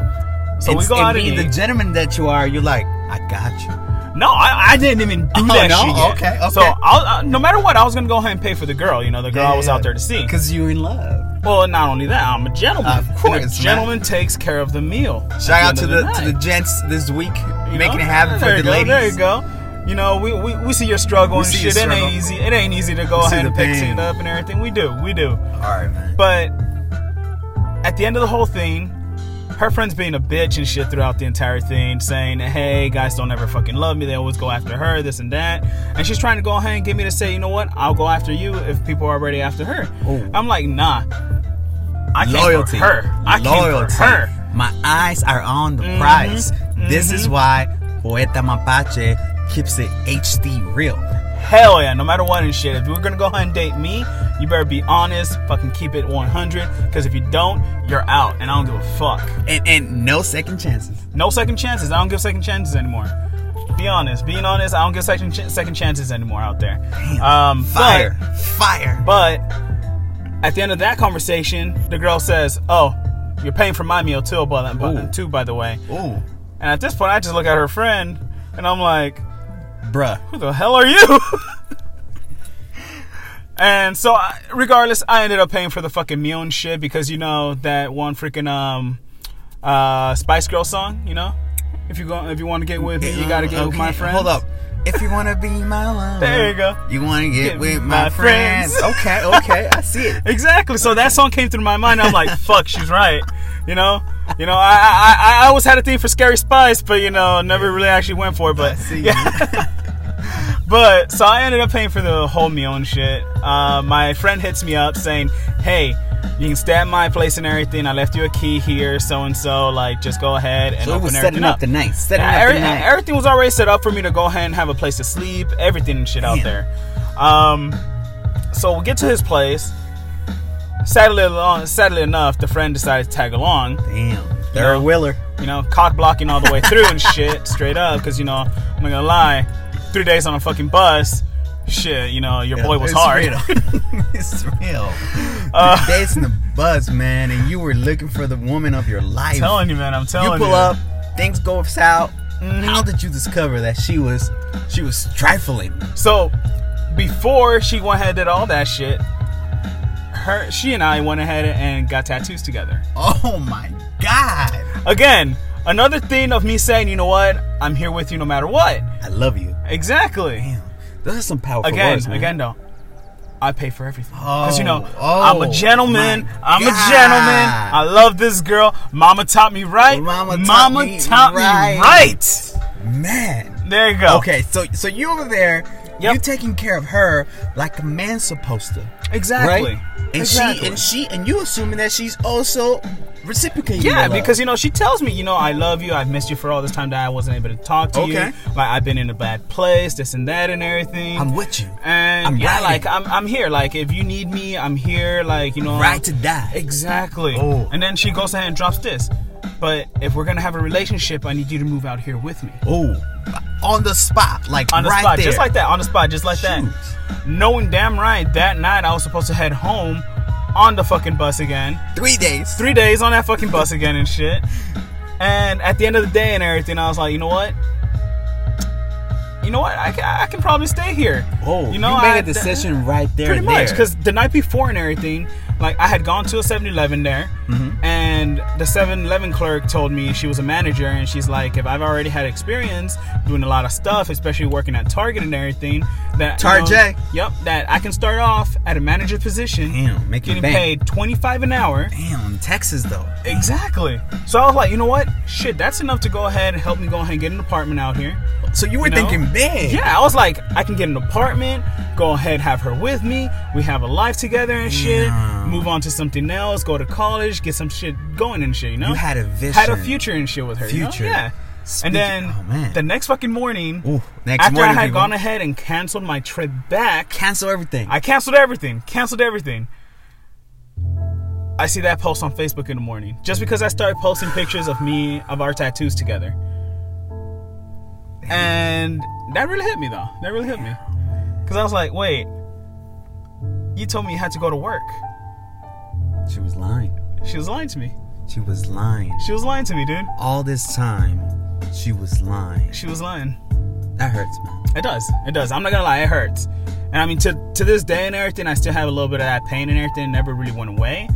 [SPEAKER 2] So we go
[SPEAKER 1] and
[SPEAKER 2] out and
[SPEAKER 1] being the
[SPEAKER 2] eat.
[SPEAKER 1] gentleman that you are, you're like, I got you.
[SPEAKER 2] No, I, I didn't even do
[SPEAKER 1] Oh,
[SPEAKER 2] that
[SPEAKER 1] no?
[SPEAKER 2] shit yet.
[SPEAKER 1] Okay, okay.
[SPEAKER 2] So I'll, uh, no matter what, I was gonna go ahead and pay for the girl. You know, the girl I was out there to see.
[SPEAKER 1] Because you're in love.
[SPEAKER 2] Well, not only that, I'm a gentleman.
[SPEAKER 1] Of
[SPEAKER 2] And
[SPEAKER 1] course,
[SPEAKER 2] a
[SPEAKER 1] man.
[SPEAKER 2] gentleman takes care of the meal.
[SPEAKER 1] Shout out to
[SPEAKER 2] of
[SPEAKER 1] the, to the gents this week,
[SPEAKER 2] You
[SPEAKER 1] making
[SPEAKER 2] know?
[SPEAKER 1] it happen
[SPEAKER 2] there
[SPEAKER 1] for
[SPEAKER 2] you
[SPEAKER 1] the
[SPEAKER 2] go,
[SPEAKER 1] ladies.
[SPEAKER 2] There you go. You know, we, we, we see your struggle
[SPEAKER 1] We
[SPEAKER 2] and shit. It ain't easy. It ain't easy to go
[SPEAKER 1] We
[SPEAKER 2] ahead and pick it up and everything. We do, we do.
[SPEAKER 1] All right, man.
[SPEAKER 2] But at the end of the whole thing, her friend's being a bitch and shit throughout the entire thing, saying, "Hey, guys don't ever fucking love me. They always go after her, this and that." And she's trying to go ahead and get me to say, "You know what? I'll go after you if people are already after her."
[SPEAKER 1] Ooh.
[SPEAKER 2] I'm like, "Nah." I came
[SPEAKER 1] Loyalty.
[SPEAKER 2] for her. I
[SPEAKER 1] Loyalty.
[SPEAKER 2] came for her.
[SPEAKER 1] My eyes are on the
[SPEAKER 2] Mhm,
[SPEAKER 1] prize. This is
[SPEAKER 2] mhm.
[SPEAKER 1] why Poeta Mapache keeps it HD real.
[SPEAKER 2] Hell yeah, no matter what and shit. If you're gonna go ahead and date me, you better be honest, fucking keep it 100. Because if you don't, you're out, and I don't give a fuck.
[SPEAKER 1] And, and no second chances.
[SPEAKER 2] No second chances. I don't give second chances anymore. Be honest. Being honest, I don't give second ch- second chances anymore out there.
[SPEAKER 1] Damn.
[SPEAKER 2] Um,
[SPEAKER 1] Fire. Fire.
[SPEAKER 2] But, but at the end of that conversation, the girl says, "Oh, you're paying for my meal too, by, by, too, by the way."
[SPEAKER 1] Ooh.
[SPEAKER 2] And at this point, I just look at her friend, and I'm like,
[SPEAKER 1] Bruh.
[SPEAKER 2] who the hell are you? (laughs) and so, I- regardless, I ended up paying for the fucking meal and shit because you know that one freaking um uh Spice Girl song, you know. If you go, if you want to get with me, you gotta get with my
[SPEAKER 1] Okay,
[SPEAKER 2] friends.
[SPEAKER 1] Hold up. If you wanna be my lover,
[SPEAKER 2] There you go.
[SPEAKER 1] You wanna get,
[SPEAKER 2] Get
[SPEAKER 1] with
[SPEAKER 2] my
[SPEAKER 1] my, friends.
[SPEAKER 2] friends. (laughs)
[SPEAKER 1] okay, okay, I see it.
[SPEAKER 2] Exactly. So that song came through my mind. I'm like, fuck, she's right. You know, you know, I, I, I- always had a thing for Scary Spice, but you know, never really actually went for it. But (laughs) yeah. (laughs) But so I ended up paying for the whole meal and shit. Uh, my friend hits me up saying, "Hey, you can stay at my place and everything. I left you a key here, so and so. Like, just go ahead and
[SPEAKER 1] So
[SPEAKER 2] open everything up."
[SPEAKER 1] up the night. Setting
[SPEAKER 2] Yeah,
[SPEAKER 1] up
[SPEAKER 2] every-
[SPEAKER 1] the night.
[SPEAKER 2] everything was already set up for me to go ahead and have a place to sleep, everything and shit out there. Um, so we get to his place. Sadly, along, sadly enough, the friend decided to tag along.
[SPEAKER 1] Damn,
[SPEAKER 2] know?
[SPEAKER 1] a wheeler.
[SPEAKER 2] You know, cock blocking all the way through and (laughs) shit, straight up. Because you know, I'm not gonna lie, three days on a fucking bus, shit. You know, your boy was
[SPEAKER 1] it's
[SPEAKER 2] hard.
[SPEAKER 1] Real. (laughs) it's real.
[SPEAKER 2] Uh,
[SPEAKER 1] Three days in the bus, man, and you were looking for the woman of your life.
[SPEAKER 2] telling you, man. I'm telling you you.
[SPEAKER 1] pull up, things go south.
[SPEAKER 2] Mhm.
[SPEAKER 1] How did you discover that she was she was trifling?
[SPEAKER 2] So before she went ahead and did all that shit, her, she and I went ahead and got tattoos together.
[SPEAKER 1] Oh my god!
[SPEAKER 2] Again, another thing of me saying, you know what, I'm here with you no matter what.
[SPEAKER 1] I love you.
[SPEAKER 2] Exactly.
[SPEAKER 1] Damn, those are some powerful
[SPEAKER 2] Again,
[SPEAKER 1] words, man.
[SPEAKER 2] again, though. I pay for everything. Because, you know,
[SPEAKER 1] Oh,
[SPEAKER 2] I'm a gentleman. I'm a gentleman. I love this girl. Mama taught me right.
[SPEAKER 1] Mama taught
[SPEAKER 2] Mama
[SPEAKER 1] me
[SPEAKER 2] taught me
[SPEAKER 1] right.
[SPEAKER 2] right.
[SPEAKER 1] man.
[SPEAKER 2] There you go.
[SPEAKER 1] Okay, so so you over there,
[SPEAKER 2] Yep.
[SPEAKER 1] you taking care of her like a man's supposed to,
[SPEAKER 2] Exactly.
[SPEAKER 1] right? And
[SPEAKER 2] exactly.
[SPEAKER 1] she and she and you assuming that she's also reciprocating.
[SPEAKER 2] Yeah, because you know she tells me, you know, I love you. I've missed you for all this time that I wasn't able to talk to you.
[SPEAKER 1] Okay.
[SPEAKER 2] Like I've been in a bad place, this and that, and everything.
[SPEAKER 1] I'm with you.
[SPEAKER 2] and
[SPEAKER 1] I'm
[SPEAKER 2] yeah,
[SPEAKER 1] riding.
[SPEAKER 2] like I'm, I'm here. Like if you need me, I'm here. Like you know,
[SPEAKER 1] Right to die.
[SPEAKER 2] Exactly.
[SPEAKER 1] Oh.
[SPEAKER 2] And then she goes ahead and drops this. But if we're gonna have a relationship, I need you to move out here with me.
[SPEAKER 1] Oh, on the spot, like
[SPEAKER 2] On the
[SPEAKER 1] right
[SPEAKER 2] spot,
[SPEAKER 1] there.
[SPEAKER 2] just like that. On the spot, just like that. Knowing damn right that night I was supposed to head home on the fucking bus again.
[SPEAKER 1] Three days.
[SPEAKER 2] three days on that fucking bus again and shit. And at the end of the day and everything, I was like, you know what? You know what? I can, I can probably stay here.
[SPEAKER 1] Oh,
[SPEAKER 2] you know,
[SPEAKER 1] you made
[SPEAKER 2] I-
[SPEAKER 1] a decision right there.
[SPEAKER 2] Pretty much,
[SPEAKER 1] there.
[SPEAKER 2] because the night before and everything, like I had gone to a 7-Eleven there,
[SPEAKER 1] Mm-hmm.
[SPEAKER 2] and the 7-Eleven clerk told me she was a manager, and she's like, if I've already had experience doing a lot of stuff, especially working at Target and everything, that you know-
[SPEAKER 1] Target.
[SPEAKER 2] yep, that I can start off at a manager position,
[SPEAKER 1] Damn, make it
[SPEAKER 2] getting
[SPEAKER 1] bank.
[SPEAKER 2] paid 25 an hour.
[SPEAKER 1] Damn, Texas though.
[SPEAKER 2] Exactly. So I was like, you know what? Shit, that's enough to go ahead and help me go ahead and get an apartment out here.
[SPEAKER 1] So you were
[SPEAKER 2] You know?
[SPEAKER 1] thinking big.
[SPEAKER 2] Yeah, I was like, I can get an apartment, go ahead, have her with me. We have a life together and shit.
[SPEAKER 1] Yeah.
[SPEAKER 2] Move on to something else, go to college, get some shit going and shit, you know?
[SPEAKER 1] You had a vision.
[SPEAKER 2] Had a future and shit with her. you know?
[SPEAKER 1] Future.
[SPEAKER 2] Yeah.
[SPEAKER 1] Speaking-
[SPEAKER 2] and then
[SPEAKER 1] oh,
[SPEAKER 2] the next fucking morning,
[SPEAKER 1] Ooh, next
[SPEAKER 2] after
[SPEAKER 1] morning,
[SPEAKER 2] I had
[SPEAKER 1] people.
[SPEAKER 2] gone ahead and canceled my trip back,
[SPEAKER 1] Cancel everything.
[SPEAKER 2] I canceled everything. Canceled everything. I see that post on Facebook in the morning. Just because I started posting pictures of me of our tattoos together. And that really hit me though. That really hit me. Cause I was like, wait, you told me you had to go to work.
[SPEAKER 1] She was lying.
[SPEAKER 2] She was lying to me.
[SPEAKER 1] She was lying.
[SPEAKER 2] She was lying to me, dude.
[SPEAKER 1] All this time, she was lying.
[SPEAKER 2] She was lying.
[SPEAKER 1] That hurts, man.
[SPEAKER 2] It does. It does. I'm not gonna lie, it hurts. And I mean to to this day and everything, I still have a little bit of that pain and everything. It never really went away.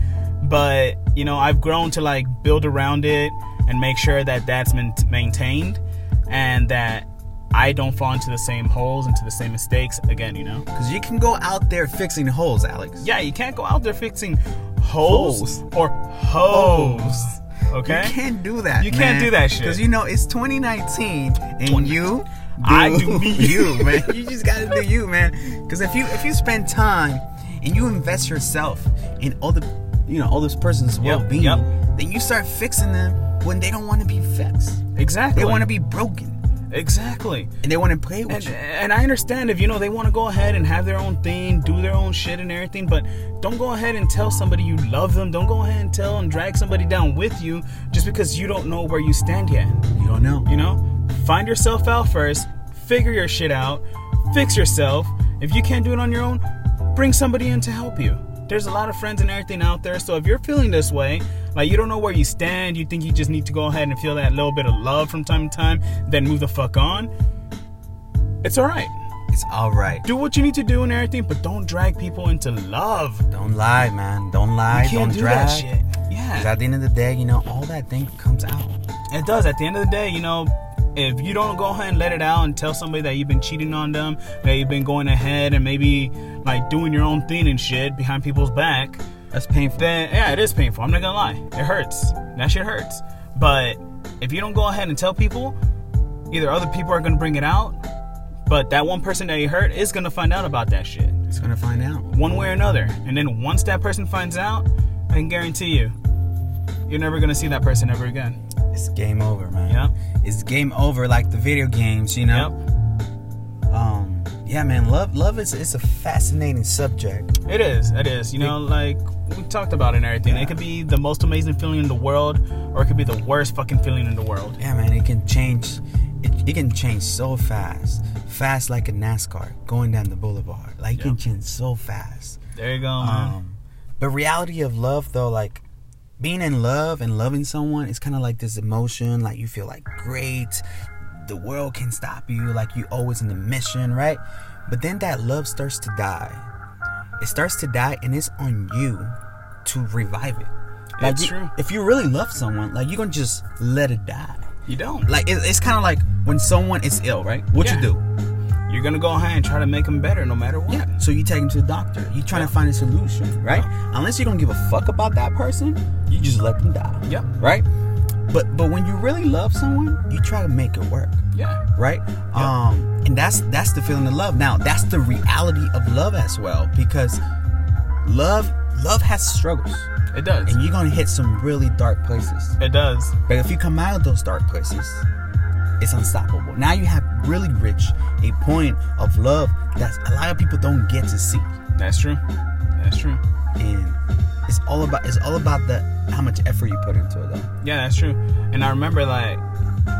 [SPEAKER 2] But you know, I've grown to like build around it and make sure that that's main- maintained and that I don't fall into the same holes, into the same mistakes again. You know?
[SPEAKER 1] Because you can go out there fixing holes, Alex.
[SPEAKER 2] Yeah, you can't go out there fixing holes,
[SPEAKER 1] Holes.
[SPEAKER 2] or hoes. Okay?
[SPEAKER 1] You can't do that.
[SPEAKER 2] You can't do that shit.
[SPEAKER 1] Because you know it's 2019, and
[SPEAKER 2] 20
[SPEAKER 1] you,
[SPEAKER 2] I do me. (laughs)
[SPEAKER 1] you, man. (laughs) You just gotta do you, man. Because if you if you spend time and you invest yourself in other, you know, other person's
[SPEAKER 2] Yep,
[SPEAKER 1] well-being,
[SPEAKER 2] yep.
[SPEAKER 1] then you start fixing them when they don't want to be fixed.
[SPEAKER 2] Exactly.
[SPEAKER 1] They want to be broken,
[SPEAKER 2] exactly.
[SPEAKER 1] and they want to play with
[SPEAKER 2] And,
[SPEAKER 1] you.
[SPEAKER 2] and I understand if you know they want to go ahead and have their own thing, do their own shit and everything, but don't go ahead and tell somebody you love them. Don't go ahead and tell and drag somebody down with you just because you don't know where you stand yet.
[SPEAKER 1] You don't know.
[SPEAKER 2] You know, find yourself out first, figure your shit out, fix yourself. If you can't do it on your own, bring somebody in to help you. There's a lot of friends and everything out there, so if you're feeling this way, like you don't know where you stand, you think you just need to go ahead and feel that little bit of love from time to time, then move the fuck on. It's alright.
[SPEAKER 1] It's all right.
[SPEAKER 2] Do what you need to do and everything, but don't drag people into love.
[SPEAKER 1] Don't lie, man. Don't lie.
[SPEAKER 2] You can't
[SPEAKER 1] don't
[SPEAKER 2] do
[SPEAKER 1] drag.
[SPEAKER 2] that shit. Yeah.
[SPEAKER 1] at the end of the day, you know, all that thing comes out.
[SPEAKER 2] It does. At the end of the day, you know, if you don't go ahead and let it out and tell somebody that you've been cheating on them, that you've been going ahead and maybe like doing your own thing and shit behind people's back,
[SPEAKER 1] That's painful.
[SPEAKER 2] then yeah, it is painful. I'm not gonna lie, it hurts. That shit hurts. But if you don't go ahead and tell people, either other people are gonna bring it out, but that one person that you hurt is gonna find out about that shit
[SPEAKER 1] It's gonna find out.
[SPEAKER 2] one way or another. And then once that person finds out, I can guarantee you, you're never gonna see that person ever again.
[SPEAKER 1] It's game over, man.
[SPEAKER 2] Yep.
[SPEAKER 1] It's game over, like the video games, you know.
[SPEAKER 2] Yep.
[SPEAKER 1] Um, yeah, man. Love, love is it's a fascinating subject.
[SPEAKER 2] It is. It is. You know, like we talked about it and everything. It could be the most amazing feeling in the world, or it could be the worst fucking feeling in the world.
[SPEAKER 1] Yeah, man. It can change. It, it can change so fast, fast like a NASCAR going down the boulevard. Like it can change so fast.
[SPEAKER 2] There you go, man.
[SPEAKER 1] Um, but reality of love, though, like being in love and loving someone, is kind of like this emotion. Like you feel like great, the world can stop you. Like you always in the mission, right? But then that love starts to die. It starts to die, and it's on you to revive it. Like
[SPEAKER 2] It's
[SPEAKER 1] you-
[SPEAKER 2] true.
[SPEAKER 1] If you really love someone, like you're gonna just let it die.
[SPEAKER 2] you don't.
[SPEAKER 1] Like it, it's kind of like when someone is ill, right? What
[SPEAKER 2] Yeah.
[SPEAKER 1] you do?
[SPEAKER 2] You're gonna go ahead and try to make them better, no matter what.
[SPEAKER 1] Yeah. So you take them to the doctor. You try
[SPEAKER 2] Yeah.
[SPEAKER 1] to find a solution, right? Unless you don't give a fuck about that person, you just let them die.
[SPEAKER 2] Yep.
[SPEAKER 1] Right? But but when you really love someone, you try to make it work,
[SPEAKER 2] Yeah.
[SPEAKER 1] right? Um and that's that's the feeling of love. Now, that's the reality of love as well because love love has struggles.
[SPEAKER 2] It does.
[SPEAKER 1] And you're to hit some really dark places.
[SPEAKER 2] it does.
[SPEAKER 1] But if you come out of those dark places, it's unstoppable. Now you have really reached a point of love that a lot of people don't get to see.
[SPEAKER 2] That's true. That's true.
[SPEAKER 1] And it's all about it's all about the how much effort you put into it though.
[SPEAKER 2] Yeah, that's true. And I remember like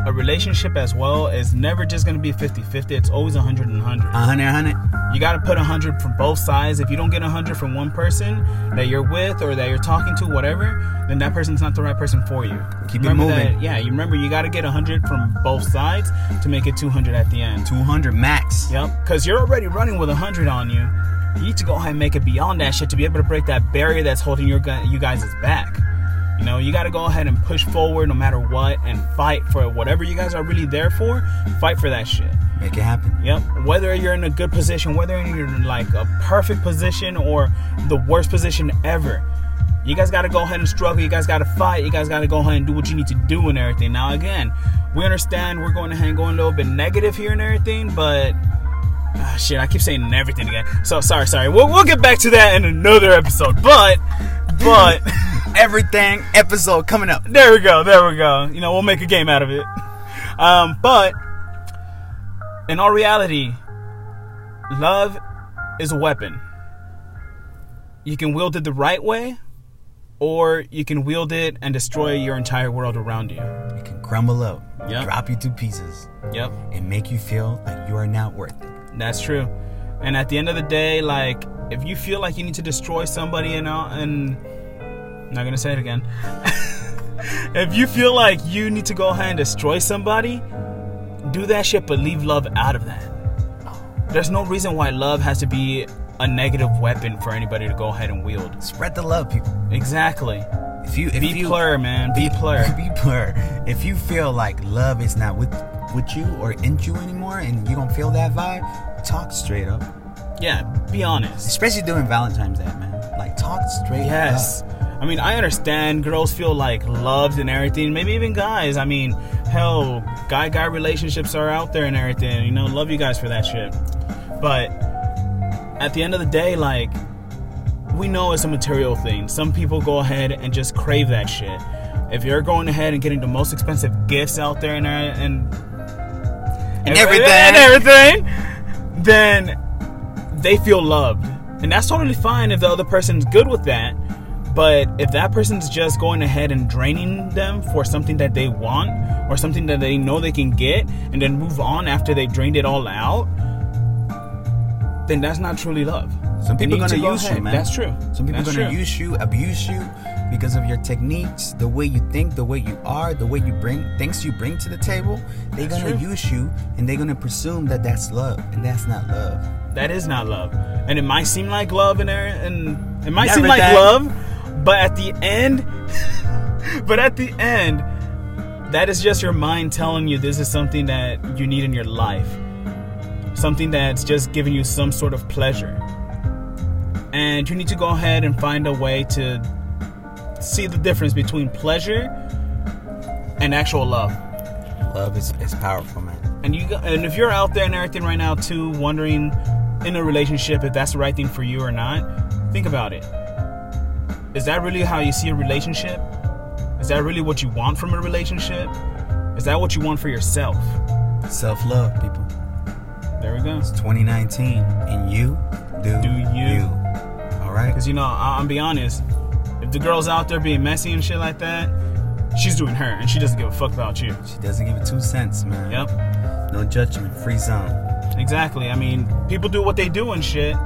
[SPEAKER 2] a relationship as well is never just gonna be 50-50. It's always 100 and 100.
[SPEAKER 1] A hundred, a hundred.
[SPEAKER 2] You gotta put 100 from both sides. If you don't get 100 from one person that you're with or that you're talking to, whatever, then that person's not the right person for you.
[SPEAKER 1] Keep it moving.
[SPEAKER 2] That, yeah, you remember you gotta get 100 from both sides to make it 200 at the end.
[SPEAKER 1] 200 max.
[SPEAKER 2] Yep, because you're already running with 100 on you. You need to go ahead and make it beyond that shit to be able to break that barrier that's holding your gu- you guys' back. You know, you got to go ahead and push forward no matter what and fight for whatever you guys are really there for. Fight for that shit.
[SPEAKER 1] Make it happen.
[SPEAKER 2] Yep. Whether you're in a good position, whether you're in like a perfect position or the worst position ever, you guys got to go ahead and struggle. You guys got to fight. You guys got to go ahead and do what you need to do and everything. Now, again, we understand we're going to and going a little bit negative here and everything, but ah, shit, I keep saying everything again. So sorry, sorry. We'll, we'll get back to that in another episode. But, but. (laughs)
[SPEAKER 1] Everything episode coming up.
[SPEAKER 2] There we go. There we go. You know, we'll make a game out of it. Um, but in all reality, love is a weapon. You can wield it the right way, or you can wield it and destroy your entire world around you.
[SPEAKER 1] It can crumble up,
[SPEAKER 2] Yeah.
[SPEAKER 1] drop you to pieces,
[SPEAKER 2] Yep,
[SPEAKER 1] and make you feel like you are not worth it.
[SPEAKER 2] That's true. And at the end of the day, like if you feel like you need to destroy somebody, and know, and I'm not gonna say it again. (laughs) if you feel like you need to go ahead and destroy somebody, do that shit, but leave love out of that. There's no reason why love has to be a negative weapon for anybody to go ahead and wield.
[SPEAKER 1] Spread the love, people.
[SPEAKER 2] Exactly.
[SPEAKER 1] If you if
[SPEAKER 2] Be
[SPEAKER 1] you
[SPEAKER 2] plur, man. Be plur. (laughs)
[SPEAKER 1] be plur. If you feel like love is not with with you or into you anymore, and you don't feel that vibe, talk straight up.
[SPEAKER 2] Yeah, be honest.
[SPEAKER 1] Especially during Valentine's Day, man. Like talk straight
[SPEAKER 2] Yes.
[SPEAKER 1] up. Yes.
[SPEAKER 2] I mean, I understand girls feel like loved and everything. Maybe even guys. I mean, hell, guy guy relationships are out there and everything. You know, love you guys for that shit. But at the end of the day, like, we know it's a material thing. Some people go ahead and just crave that shit. If you're going ahead and getting the most expensive gifts out there and uh, and
[SPEAKER 1] And everything.
[SPEAKER 2] and everything, then they feel loved. And that's totally fine if the other person's good with that. But if that person's just going ahead and draining them for something that they want or something that they know they can get and then move on after they've drained it all out, then that's not truly love.
[SPEAKER 1] Some people are gonna
[SPEAKER 2] go
[SPEAKER 1] use
[SPEAKER 2] ahead.
[SPEAKER 1] you, man.
[SPEAKER 2] That's true.
[SPEAKER 1] Some people are gonna
[SPEAKER 2] true.
[SPEAKER 1] use you, abuse you because of your techniques, the way you think, the way you are, the way you bring things you bring to the table. They're
[SPEAKER 2] That's
[SPEAKER 1] gonna
[SPEAKER 2] true.
[SPEAKER 1] use you, and they're gonna presume that that's love, and that's not love.
[SPEAKER 2] That is not love. And it might seem like love there, and it might seem like
[SPEAKER 1] Everything.
[SPEAKER 2] love, but at the end, (laughs) but at the end, that is just your mind telling you this is something that you need in your life. Something that's just giving you some sort of pleasure. And you need to go ahead and find a way to see the difference between pleasure and actual love.
[SPEAKER 1] Love is, is powerful, man.
[SPEAKER 2] And you and if you're out there and everything right now too, wondering in a relationship if that's the right thing for you or not, think about it. Is that really how you see a relationship? Is that really what you want from a relationship? Is that what you want for yourself?
[SPEAKER 1] Self love, people.
[SPEAKER 2] We go.
[SPEAKER 1] It's 2019, and you do,
[SPEAKER 2] Do you.
[SPEAKER 1] All right?
[SPEAKER 2] Because you know, I- I'm be honest. If the girl's out there being messy and shit like that, she's doing her, and she doesn't give a fuck about you.
[SPEAKER 1] She doesn't give a two cents, man.
[SPEAKER 2] Yep,
[SPEAKER 1] No judgment, free zone.
[SPEAKER 2] exactly. I mean, people do what they do and shit.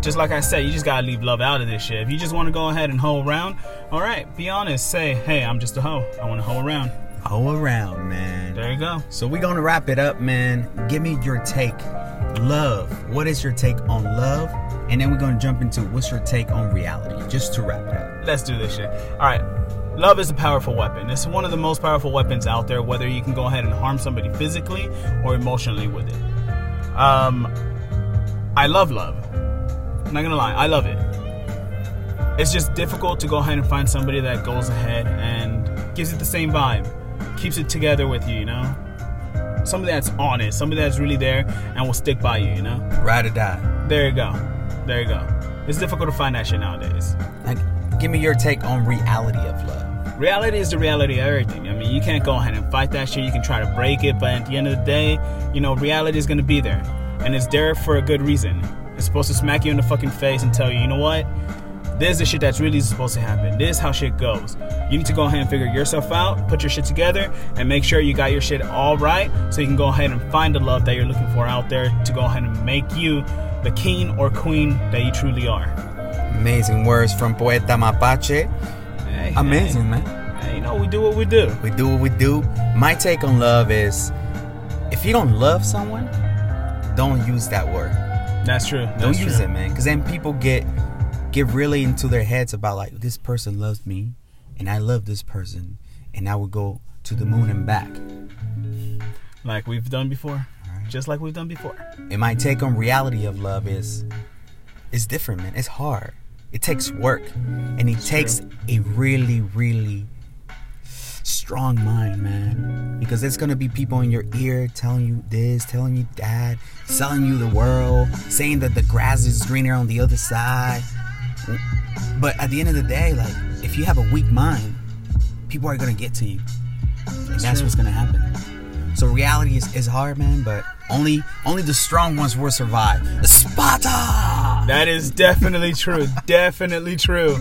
[SPEAKER 2] Just like I said, you just gotta leave love out of this shit. If you just want to go ahead and hoe around, all right, be honest. Say, hey, I'm just a hoe. I want to hoe around.
[SPEAKER 1] Hoe around, man.
[SPEAKER 2] There you go.
[SPEAKER 1] So we're gonna wrap it up, man. Give me your take. Love. What is your take on love? And then we're gonna jump into what's your take on reality, just to wrap it up.
[SPEAKER 2] Let's do this shit. All right. Love is a powerful weapon. It's one of the most powerful weapons out there, whether you can go ahead and harm somebody physically or emotionally with it. Um, I love love. I'm not gonna lie, I love it. It's just difficult to go ahead and find somebody that goes ahead and gives it the same vibe, keeps it together with you, you know? Somebody that's honest, somebody that's really there and will stick by you, you know?
[SPEAKER 1] Ride or die.
[SPEAKER 2] There you go. There you go. It's difficult to find that shit nowadays.
[SPEAKER 1] Like, give me your take on reality of love.
[SPEAKER 2] reality is the reality of everything. I mean, you can't go ahead and fight that shit. You can try to break it, but at the end of the day, you know, reality is going to be there. And it's there for a good reason. It's supposed to smack you in the fucking face and tell you, you know what? This is the shit that's really supposed to happen. This is how shit goes. You need to go ahead and figure yourself out, put your shit together, and make sure you got your shit all right so you can go ahead and find the love that you're looking for out there to go ahead and make you the king or queen that you truly are.
[SPEAKER 1] Amazing words from Poeta Mapache.
[SPEAKER 2] Hey,
[SPEAKER 1] Amazing,
[SPEAKER 2] hey.
[SPEAKER 1] man.
[SPEAKER 2] Hey, you know, we do what we do.
[SPEAKER 1] We do what we do. My take on love is if you don't love someone, don't use that word.
[SPEAKER 2] That's true. That's
[SPEAKER 1] don't use
[SPEAKER 2] true.
[SPEAKER 1] it, man. Because then people get get really into their heads about like this person loves me, and I love this person, and I would go to the moon and back.
[SPEAKER 2] like we've done before,
[SPEAKER 1] Alright.
[SPEAKER 2] just like we've done before.
[SPEAKER 1] And my take on reality of love is it's different, man. It's hard. It takes work, and it takes a really, really strong mind, man. Because there's gonna be people in your ear telling you this, telling you that, selling you the world, saying that the grass is greener on the other side. But at the end of the day, like if you have a weak mind, people are gonna get to you, and that's
[SPEAKER 2] true.
[SPEAKER 1] what's gonna happen. So reality is, is hard, man. But only only the strong ones will survive. Sparta.
[SPEAKER 2] That is definitely true. definitely true.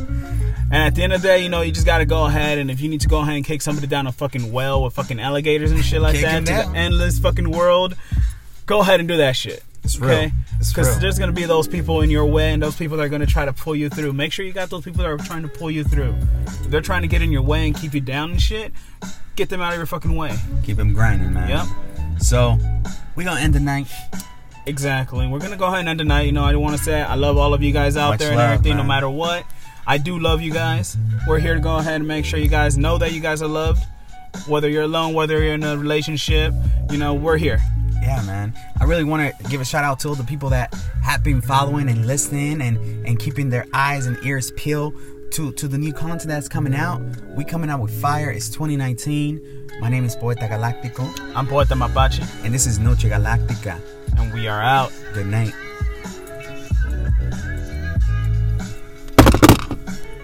[SPEAKER 2] And at the end of the day, you know, you just gotta go ahead and if you need to go ahead and kick somebody down a fucking well with fucking alligators and shit like that
[SPEAKER 1] him
[SPEAKER 2] to the endless fucking world, go ahead and do that shit.
[SPEAKER 1] It's real.
[SPEAKER 2] Because there's gonna be those people in your way and those people that are gonna try to pull you through. Make sure you got those people that are trying to pull you through. If they're trying to get in your way and keep you down and shit, get them out of your fucking way.
[SPEAKER 1] Keep them grinding, man.
[SPEAKER 2] Yep.
[SPEAKER 1] So we're gonna end the night.
[SPEAKER 2] Exactly. We're gonna go ahead and end the night. You know, I want to say I love all of you guys out
[SPEAKER 1] Much
[SPEAKER 2] there and
[SPEAKER 1] love,
[SPEAKER 2] everything, no matter what. I do love you guys. We're here to go ahead and make sure you guys know that you guys are loved. Whether you're alone, whether you're in a relationship, you know, we're here.
[SPEAKER 1] Yeah, man. I really want to give a shout out to all the people that have been following and listening and and keeping their eyes and ears peeled to to the new content that's coming out. We coming out with fire. It's 2019. My name is Poeta Galáctico,
[SPEAKER 2] I'm Poeta Mapache,
[SPEAKER 1] and this is Noche Galáctica.
[SPEAKER 2] and we are out.
[SPEAKER 1] Good night.